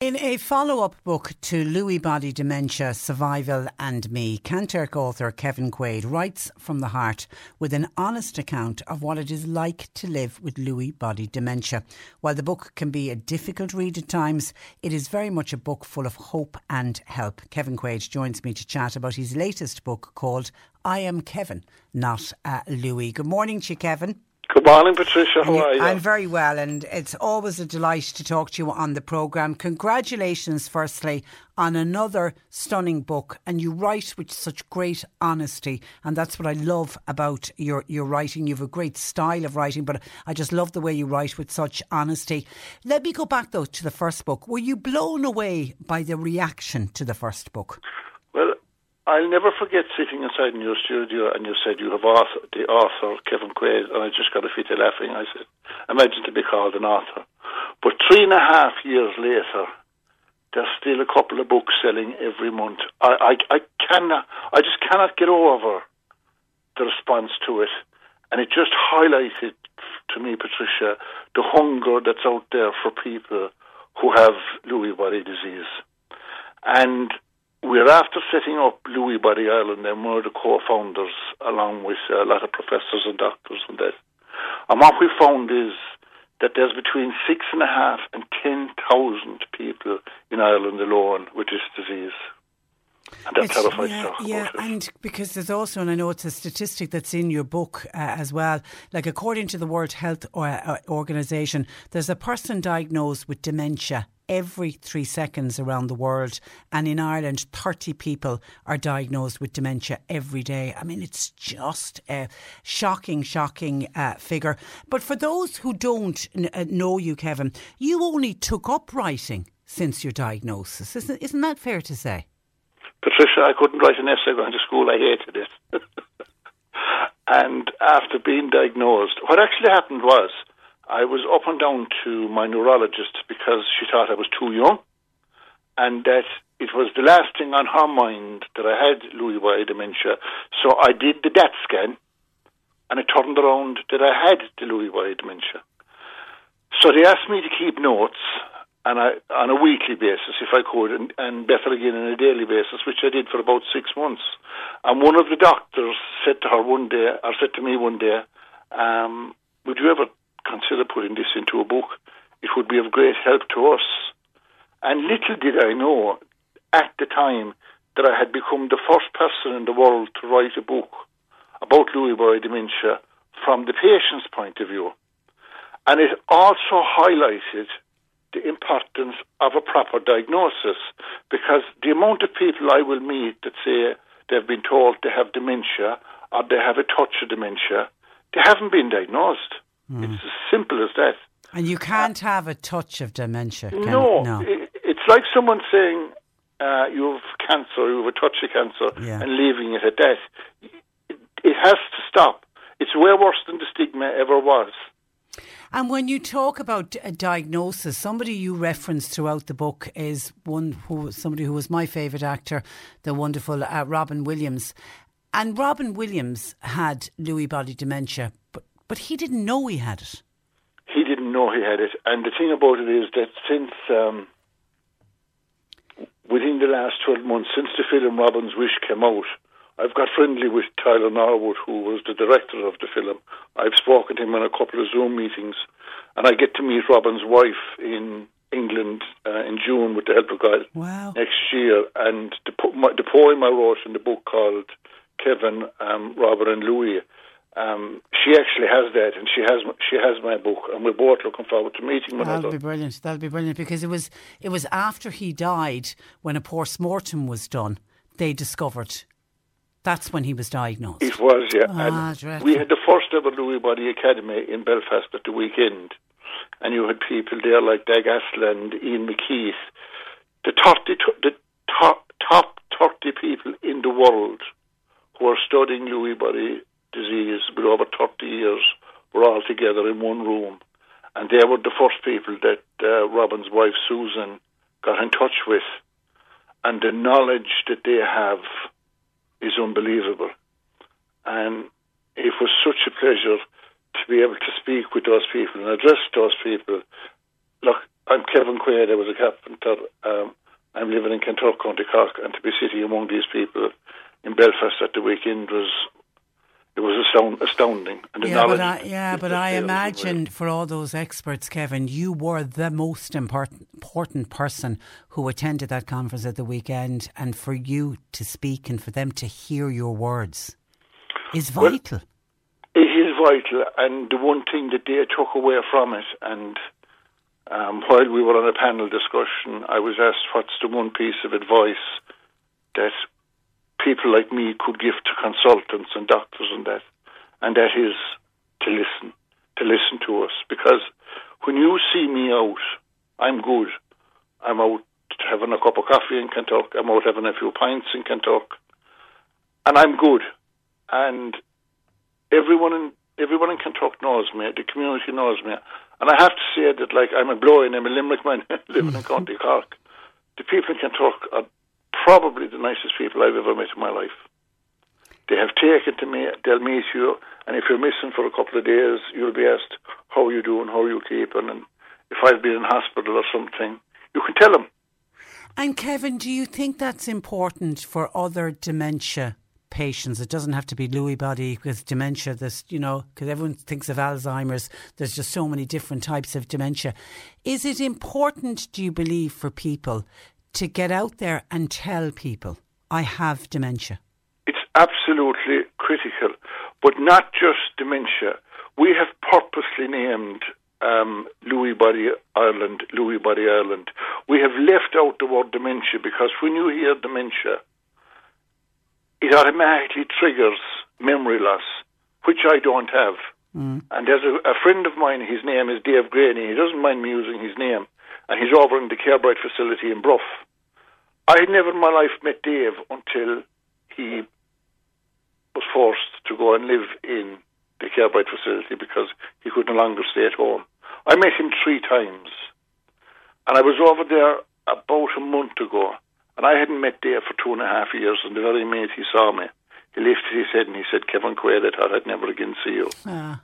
In a follow up book to Lewy Body Dementia Survival and Me, Kanturk author Kevin Quaid writes from the heart with an honest account of what it is like to live with Lewy Body Dementia. While the book can be a difficult read at times, it is very much a book full of hope and help. Kevin Quaid joins me to chat about his latest book called I Am Kevin, Not uh, Lewy. Good morning to you, Kevin. Good morning, Patricia. How are you? I'm very well, and it's always a delight to talk to you on the programme. Congratulations, firstly, on another stunning book, and you write with such great honesty, and that's what I love about your your writing. You have a great style of writing, but I just love the way you write with such honesty. Let me go back though to the first book. Were you blown away by the reaction to the first book? Well, I'll never forget sitting inside in your studio and you said you have author, the author, Kevin Quaid, and I just got a fit of laughing. I said, imagine to be called an author. But three and a half years later, there's still a couple of books selling every month. I, I, I cannot, I just cannot get over the response to it. And it just highlighted to me, Patricia, the hunger that's out there for people who have Lewy body disease. And we're after setting up Lewy Body Ireland, and we're the co-founders, along with a lot of professors and doctors and that. And what we found is that there's between six and a half and ten thousand people in Ireland alone with this disease. And that terrifies yeah, yeah, and because there's also, and I know it's a statistic that's in your book uh, as well. Like according to the World Health uh, Organization, there's a person diagnosed with dementia every three seconds around the world. And in Ireland, 30 people are diagnosed with dementia every day. I mean, it's just a shocking, shocking uh, figure. But for those who don't n- uh, know you, Kevin, you only took up writing since your diagnosis. Isn't, isn't that fair to say? Patricia, I couldn't write an essay going to school. I hated it. and after being diagnosed, what actually happened was I was up and down to my neurologist because she thought I was too young and that it was the last thing on her mind that I had Lewy body dementia. So I did the DAT scan and it turned around that I had the Lewy body dementia. So they asked me to keep notes and I, on a weekly basis, if I could, and, and better again on a daily basis, which I did for about six months. And one of the doctors said to her one day, or said to me one day, um, "Would you ever consider putting this into a book. It would be of great help to us. And little did I know at the time that I had become the first person in the world to write a book about Lewy body dementia from the patient's point of view. And it also highlighted the importance of a proper diagnosis because the amount of people I will meet that say they've been told they have dementia or they have a touch of dementia, they haven't been diagnosed. Mm. It's as simple as that. And you can't have a touch of dementia. no, no. It, it's like someone saying uh, you have cancer, you have a touch of cancer, yeah. and leaving it at that. It, it has to stop. It's way worse than the stigma ever was. And when you talk about a diagnosis, somebody you reference throughout the book is one who, somebody who was my favourite actor, the wonderful uh, Robin Williams. And Robin Williams had Lewy body dementia, but but he didn't know he had it. He didn't know he had it. And the thing about it is that since um, within the last 12 months, since the film Robin's Wish came out, I've got friendly with Tylor Norwood, who was the director of the film. I've spoken to him on a couple of Zoom meetings, and I get to meet Robin's wife in England uh, in June with the help of God Wow. next year. And the, po- my, the poem I wrote in the book called Kevin, um, Robert, and Lewy. Um, she actually has that, and she has she has my book, and we're both looking forward to meeting one That'll another. be brilliant. That'll be brilliant because it was it was after he died when a post mortem was done. They discovered that's when he was diagnosed. It was, yeah. Ah, we had the first ever Lewy Body Academy in Belfast at the weekend, and you had people there like Dag Aarsland, Ian McKeith, the top, the top, top 30 people in the world who are studying Lewy Body disease with over 30 years were all together in one room. And they were the first people that uh, Robin's wife Susan got in touch with. And the knowledge that they have is unbelievable. And it was such a pleasure to be able to speak with those people and address those people. Look, I'm Kevin Quaid, I was a carpenter. Um, I'm living in Kanturk, County Cork, and to be sitting among these people in Belfast at the weekend was it was astounding. And Yeah, but I, yeah, but I there imagine unreal. for all those experts, Kevin, you were the most important important person who attended that conference at the weekend, and for you to speak and for them to hear your words is Well, vital. It is vital, and the one thing that they took away from it, and um, while we were on a panel discussion, I was asked what's the one piece of advice that people like me could give to consultants and doctors and that, and that is to listen, to listen to us, because when you see me out, I'm good. I'm out having a cup of coffee in Kanturk. I'm out having a few pints in Kanturk, and I'm good. And everyone in everyone in Kanturk knows me. The community knows me, and I have to say that like I'm a blow and I'm a Limerick man living in County Cork. The people in Kanturk are probably the nicest people I've ever met in my life. They have taken to me. They'll meet you, and if you're missing for a couple of days, you'll be asked how are you doing, how are you keeping, and if I've been in hospital or something, you can tell them. And Kevin, do you think that's important for other dementia patients? It doesn't have to be Lewy body with dementia, there's, you know, because everyone thinks of Alzheimer's, there's just so many different types of dementia. Is it important, do you believe, for people to get out there and tell people, I have dementia? It's absolutely critical, but not just dementia. We have purposely named um, Lewy Body Ireland, Lewy Body Ireland. We have left out the word dementia because when you hear dementia, it automatically triggers memory loss, which I don't have. And there's a, a friend of mine, his name is Dave Graney, he doesn't mind me using his name, and he's over in the Carebright facility in Bruff. I had never in my life met Dave until he was forced to go and live in the Carebright facility because he could no longer stay at home. I met him three times, and I was over there about a month ago, and I hadn't met Dave for two and a half years, and the very minute he saw me, he lifted his head and he said, Kevin Quaid, I thought I'd never again see you. Ah,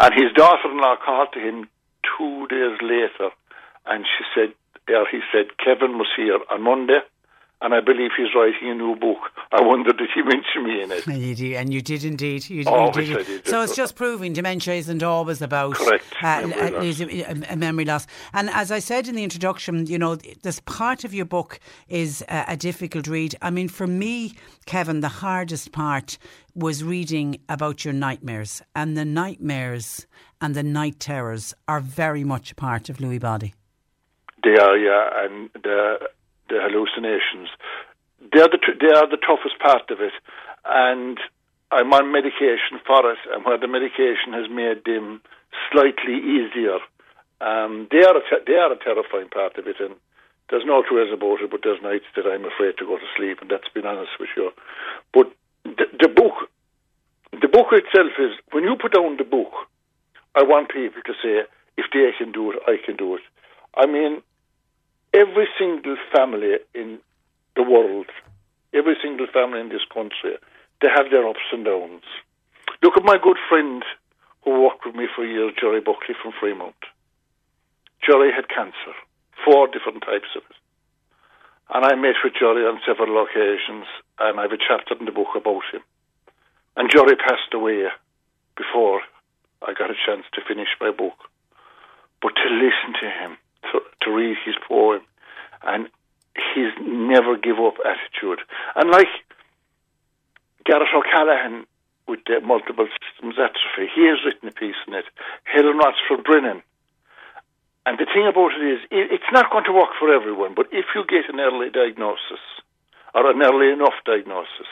And his daughter-in-law called to him two days later, and she said, or he said, Kevin was here on Monday, and I believe he's writing a new book. I wonder did he mention me in it? and you did, and you did indeed. You, Oh, you did. Did. So it's just proving dementia isn't always about Correct. uh, Memory uh, loss. uh, memory loss. And as I said in the introduction, you know, this part of your book is a, a difficult read. I mean, for me, Kevin, the hardest part was reading about your nightmares, and the nightmares and the night terrors are very much a part of Lewy Body. They are, and the the hallucinations. They're the they are the toughest part of it, and I'm on medication for it, and where the medication has made them slightly easier, um, they are a te- they are a terrifying part of it, and there's no two ways about it. But there's nights that I'm afraid to go to sleep, and that's been honest with you. But the, the book, the book itself is when you put down the book, I want people to say if they can do it, I can do it. I mean, every single family in the world, every single family in this country, they have their ups and downs. Look at my good friend who worked with me for years, Jerry Buckley from Freemount. Jerry had cancer, four different types of it. And I met with Jerry on several occasions, and I have a chapter in the book about him. And Jerry passed away before I got a chance to finish my book. But to listen to him, to, read his poem, and his never give up attitude. And like Gareth O'Callaghan with the multiple systems atrophy, he has written a piece in it. Helen Rochford Brennan. And the thing about it is, it's not going to work for everyone, but if you get an early diagnosis, or an early enough diagnosis,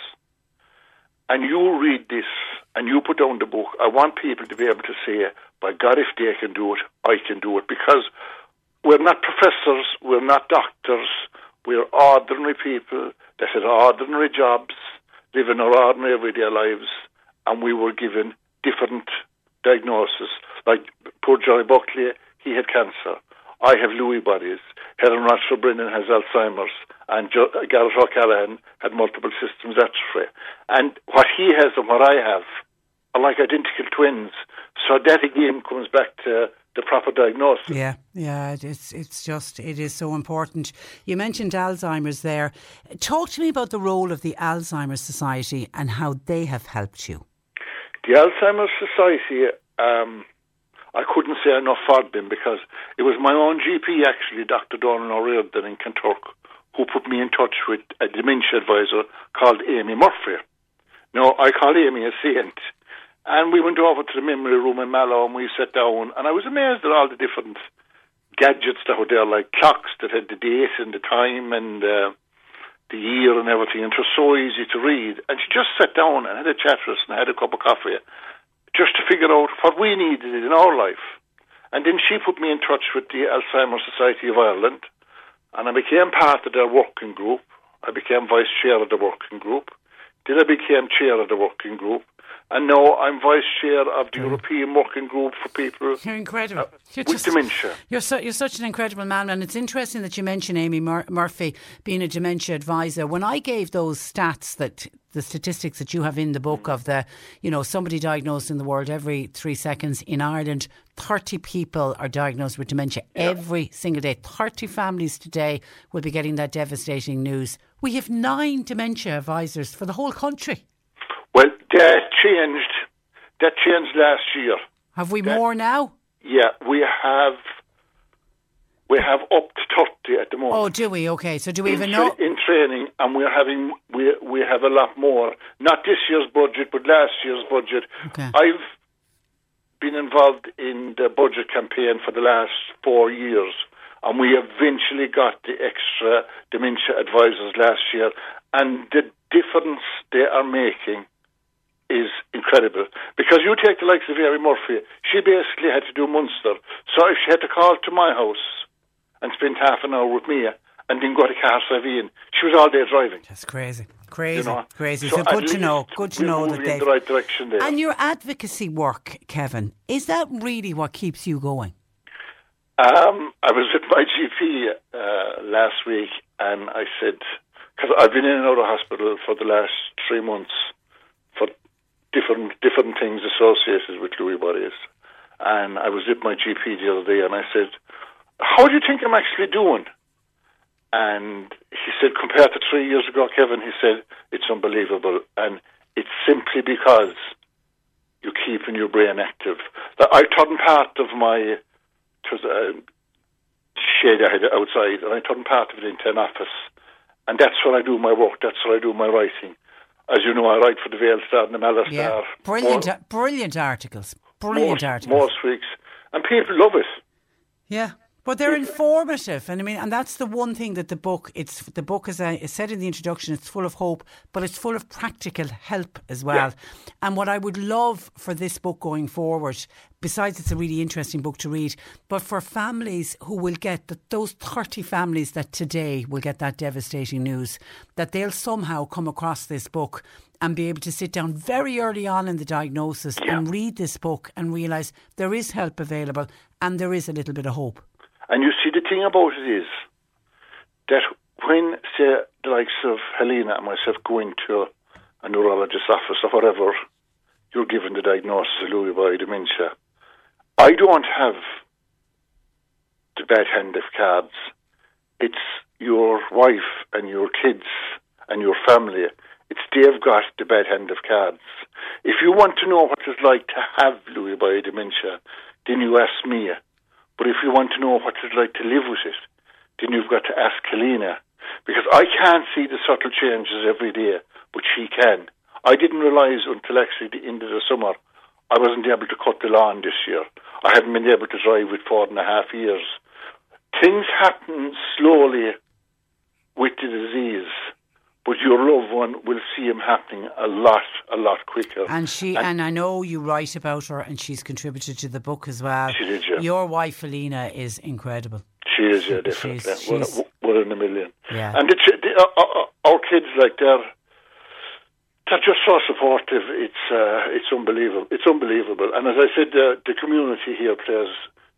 and you read this and you put down the book, I want people to be able to say, by God, if they can do it, I can do it. Because we're not professors, we're not doctors, we're ordinary people that had ordinary jobs, living our ordinary everyday lives, and we were given different diagnoses. Like poor Johnny Buckley, he had cancer. I have Lewy bodies. Helen Rochford Brennan has Alzheimer's, and jo- Gareth O'Callaghan had multiple systems atrophy. And what he has and what I have are like identical twins. So that again comes back to the proper diagnosis. Yeah, yeah, it's it's just it is so important. You mentioned Alzheimer's there. Talk to me about the role of the Alzheimer's Society and how they have helped you. The Alzheimer's Society, um, I couldn't say enough for them because it was my own GP actually, Dr. Donald O'Riordan in Kanturk, who put me in touch with a dementia advisor called Amy Murphy. Now I call Amy a saint and we went over to the memory room in Mallow and we sat down, and I was amazed at all the different gadgets that were there, like clocks that had the date and the time and uh, the year and everything. And it was so easy to read. And she just sat down and had a chat with us and had a cup of coffee just to figure out what we needed in our life. And then she put me in touch with the Alzheimer's Society of Ireland, and I became part of their working group. I became vice chair of the working group. Then I became chair of the working group. And now I'm vice chair of the European Working Group for people you're incredible. Uh, you're with just, dementia. You're, so, you're such an incredible man, and it's interesting that you mention Amy Mur- Murphy being a dementia advisor. When I gave those stats that the statistics that you have in the book of the, you know, somebody diagnosed in the world every three seconds in Ireland, 30 people are diagnosed with dementia yeah. every single day. 30 families today will be getting that devastating news. We have nine dementia advisors for the whole country. Well, that changed. That changed last year. Have we that, more now? Yeah, we have. We have up to thirty at the moment. Oh, do we? Okay, so do we even know in training, and we're having we we have a lot more. Not this year's budget, but last year's budget. Okay. I've been involved in the budget campaign for the last four years, and we eventually got the extra dementia advisors last year, and the difference they are making is incredible. Because you take the likes of Mary Murphy, she basically had to do Munster. So if she had to call to my house and spend half an hour with me and then go to Carsavine, she was all day driving. That's crazy. Crazy, you know? crazy. So, so good to know. Good to know that they the right direction there. And your advocacy work, Kevin, is that really what keeps you going? Um, I was with my GP uh, last week, and I said because I've been in and out of hospital for the last three months different different things associated with Lewy bodies. And I was with my GP the other day, and I said, "How do you think I'm actually doing?" And he said, compared to three years ago, Kevin, he said, it's unbelievable. And it's simply because you're keeping your brain active. I turned part of my, was uh, a I had outside, and I turned part of it into an office. And that's where I do my work, that's where I do my writing as you know, I write for the Vale Star and the Mallow yeah. Star. Brilliant, more, brilliant articles. Brilliant most, articles. Most weeks. And people love it. Yeah. But they're informative, and I mean, and that's the one thing that the book. It's the book, as I said in the introduction, it's full of hope, but it's full of practical help as well. Yeah. And what I would love for this book going forward, besides it's a really interesting book to read, but for families who will get that those thirty families that today will get that devastating news, that they'll somehow come across this book and be able to sit down very early on in the diagnosis yeah. and read this book and realise there is help available and there is a little bit of hope. And you see, the thing about it is that when, say, the likes of Helena and myself go into a neurologist's office or whatever, you're given the diagnosis of Lewy body dementia. I don't have the bad hand of cards. It's your wife and your kids and your family It's they've got the bad hand of cards. If you want to know what it's like to have Lewy body dementia, then you ask me. But if you want to know what it's like to live with it, then you've got to ask Helena. Because I can't see the subtle changes every day, but she can. I didn't realise until actually the end of the summer I wasn't able to cut the lawn this year. I haven't been able to drive with four and a half years. Things happen slowly with the disease, but your loved one will see him happening a lot, a lot quicker. And she, and, and, I know you write about her, and she's contributed to the book as well. She did, yeah. Your wife, Helena, is incredible. She is, yeah, definitely. She's, she's, one, one in a million. Yeah. And the, the, uh, uh, our kids, like, they're they're just so supportive. It's uh, it's unbelievable. It's unbelievable. And as I said, the, the community here plays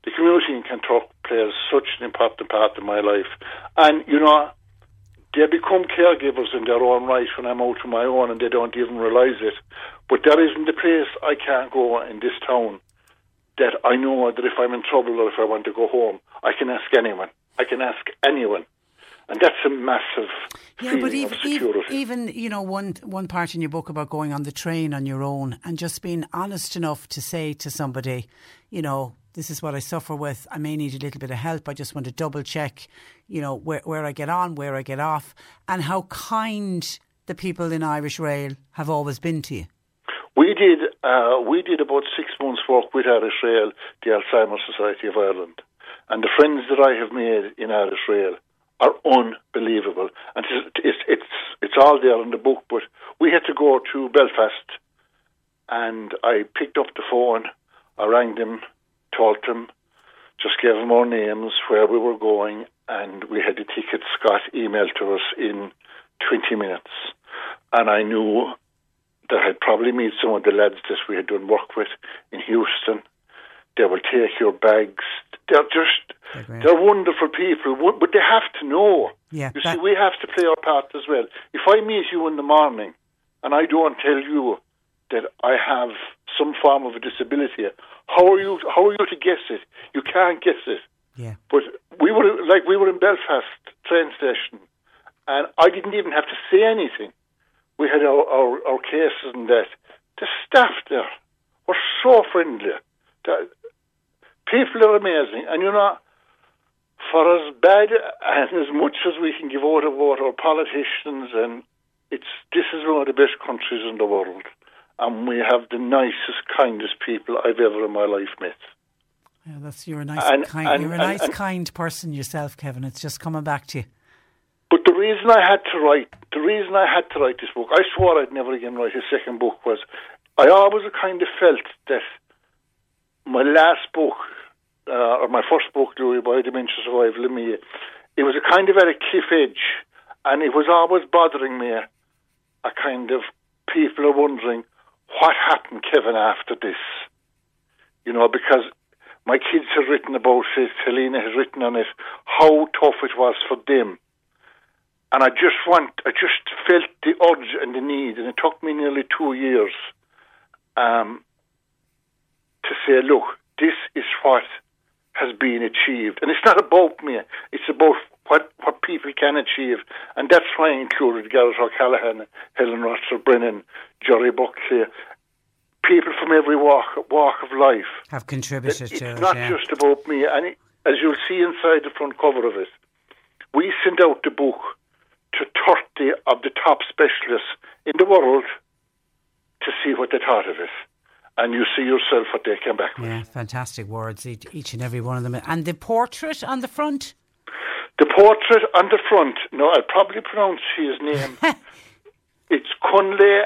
the community in Kanturk plays such an important part in my life. And you know, they become caregivers in their own right when I'm out on my own, and they don't even realise it. But that isn't a place I can't go in this town that I know that if I'm in trouble or if I want to go home, I can ask anyone. I can ask anyone and that's a massive yeah, but even, even, even you know one one part in your book about going on the train on your own and just being honest enough to say to somebody, you know, this is what I suffer with. I may need a little bit of help. I just want to double check, you know, where where I get on, where I get off, and how kind the people in Irish Rail have always been to you. We did uh, we did about six months' work with Irish Rail, the Alzheimer's Society of Ireland, and the friends that I have made in Irish Rail are unbelievable. And it's, it's, it's all there in the book, but we had to go to Belfast and I picked up the phone, I rang them, told them, just gave them our names, where we were going, and we had the tickets Scott emailed to us in 20 minutes. And I knew that I'd probably meet some of the lads that we had done work with in Heuston. They will take your bags. They're just they're wonderful people, but they have to know. Yeah, you see, we have to play our part as well. If I meet you in the morning and I don't tell you that I have some form of a disability, how are you? How are you to guess it? You can't guess it. Yeah. But we were like we were in Belfast train station, and I didn't even have to say anything. We had our our, our cases and that. The staff there were so friendly. That people are amazing, and you know for as bad and as much as we can give out about our politicians, and it's this is one of the best countries in the world, and we have the nicest, kindest people I've ever in my life met. Yeah, that's you're a nice, and, kind, and, you're a nice, and, kind person yourself, Kevin. It's just coming back to you. But the reason I had to write, the reason I had to write this book, I swore I'd never again write a second book. Was I always kind of felt that my last book uh, or my first book, Lewy Body Dementia Survival in Me, it was a kind of at a cliff edge, and it was always bothering me. A kind of people are wondering what happened, Kevin, after this. You know, because my kids have written about it, Helena has written on it, how tough it was for them. And I just want, I just felt the urge and the need, and it took me nearly two years um, to say, look, this is what has been achieved. And it's not about me, it's about what, what people can achieve. And that's why I included Gareth O'Callaghan, Helen Rochford Brennan, Jerry Buckley, people from every walk, walk of life. Have contributed it's to it. It's not yeah. just about me. And it, as you'll see inside the front cover of it, we sent out the book to 30 of the top specialists in the world to see what they thought of it and you see yourself what they came back with. Yeah, fantastic words, each, and every one of them. And the portrait on the front? The portrait on the front, no, I'll probably pronounce his name. it's Conley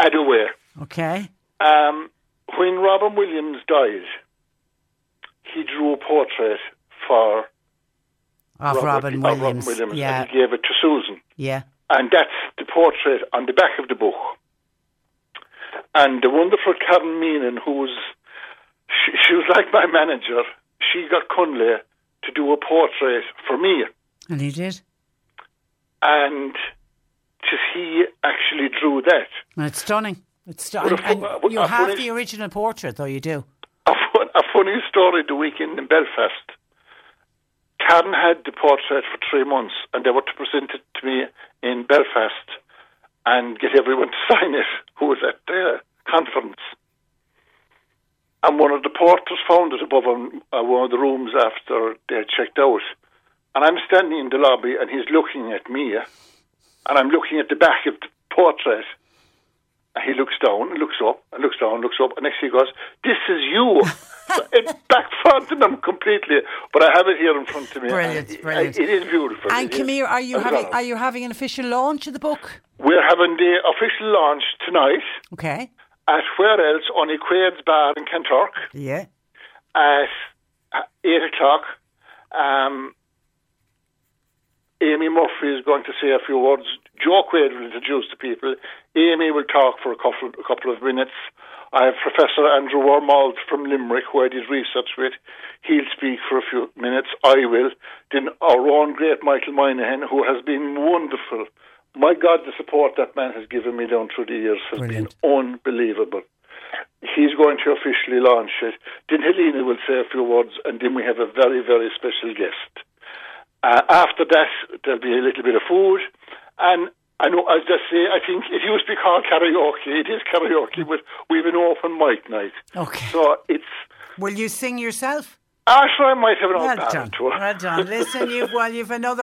Adaway. Okay. Um, when Robin Williams died, he drew a portrait for of Robin, Robin, Williams. Robin Williams. Yeah. And he gave it to Susan. Yeah. And that's the portrait on the back of the book. And the wonderful Karen Meenan, who was, she, she was like my manager, she got Conley to do a portrait for me. And he did? And he actually drew that. And it's stunning. It's stunning. You have funny, the original portrait, though, you do. A, fun, a funny story the weekend in Belfast. Karen had the portrait for three months, and they were to present it to me in Belfast. and get everyone to sign it who was at the conference. And one of the porters found it above on, uh, one of the rooms after they had checked out. And I'm standing in the lobby and he's looking at me. And I'm looking at the back of the portrait. And he looks down looks up and looks down, looks up. And next he goes, This is you. so it backfired on him completely. But I have it here in front of me. Brilliant, brilliant. It is beautiful. And. Camille, are you having are you having an official launch of the book? We're having the official launch tonight Okay. At where else? On Quaid's Bar in Kanturk Yeah. at uh, 8 o'clock. Um, Amy Murphy is going to say a few words. Joe Quaid will introduce the people. Amy will talk for a couple, a couple of minutes. I have Professor Andrew Wormald from Limerick, who I did research with. He'll speak for a few minutes. I will. Then our own great Michael Moynihan, who has been wonderful. My God, the support that man has given me down through the years has Brilliant. been unbelievable. He's going to officially launch it. Then Helena will say a few words, and then we have a very, very special guest. Uh, after that, there'll be a little bit of food, and I know, as I say, I think it used to be called karaoke. It is karaoke, but we've an open mic night. Okay. So it's. Will you sing yourself? Actually, I might have an old Well ballad done. to it. Well done. Listen, you've well, you've another.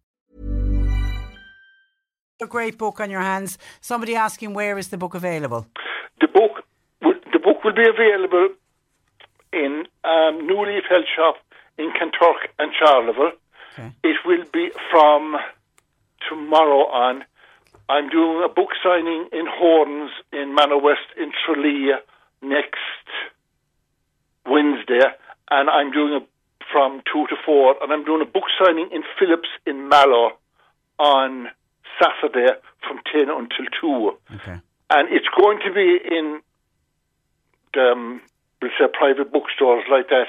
A great book on your hands. Somebody asking where is the book available? The book, will, the book will be available in um, New Leaf Health Shop in Kanturk and Charleville. Okay. It will be from tomorrow on. I'm doing a book signing in Horns in Manor West in Tralee next Wednesday, and I'm doing a from two to four, and I'm doing a book signing in Phillips in Mallow on Saturday from ten until two Okay. and it's going to be in the, um, we'll say private bookstores like that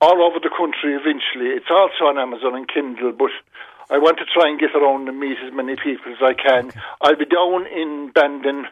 all over the country eventually. It's also on Amazon and Kindle, but I want to try and get around and meet as many people as I can. I'll be down in Bandon,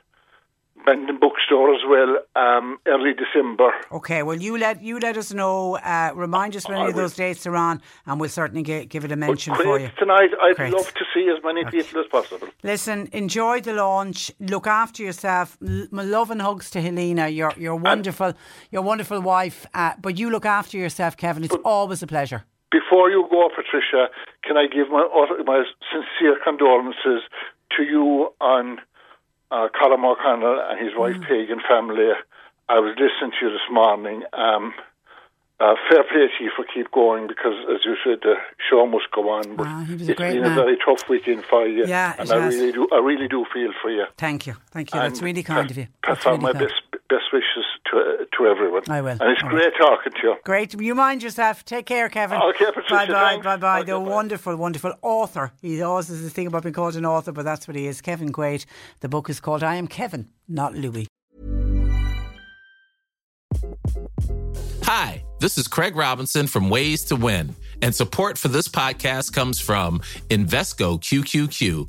Bandon Bookstore as well, um, early December. Okay, well, you let you let us know. Uh, remind us when any of those dates are on, and we'll certainly gi- give it a mention for you. Tonight, I'd Great. love to see as many people as possible. Listen, enjoy the launch. Look after yourself. L- my love and hugs to Helena. You're you're wonderful. Your wonderful wife. Uh, but you look after yourself, Kevin. It's always a pleasure. Before you go, Patricia, can I give my my sincere condolences to you on uh, Colin O'Connell and his wife Peg and family. I was listening to you this morning. Um, uh, fair play to you for keep going because, as you said, the show must go on. But ah, it's been man. a very tough weekend for you. Yeah, and I has. really do. I really do feel for you. Thank you, thank you. And That's really kind of you. Pass on my best best wishes to uh, to everyone. I will. And it's great talking to you. Great. You mind yourself. Take care, Kevin. Okay, Patricia. Bye bye. Bye bye. The wonderful, wonderful author. He always has this thing about being called an author, but that's what he is. Kevin Quaid. The book is called I Am Kevin, Not Lewy. Hi, this is Craig Robinson from Ways to Win, and support for this podcast comes from Invesco QQQ,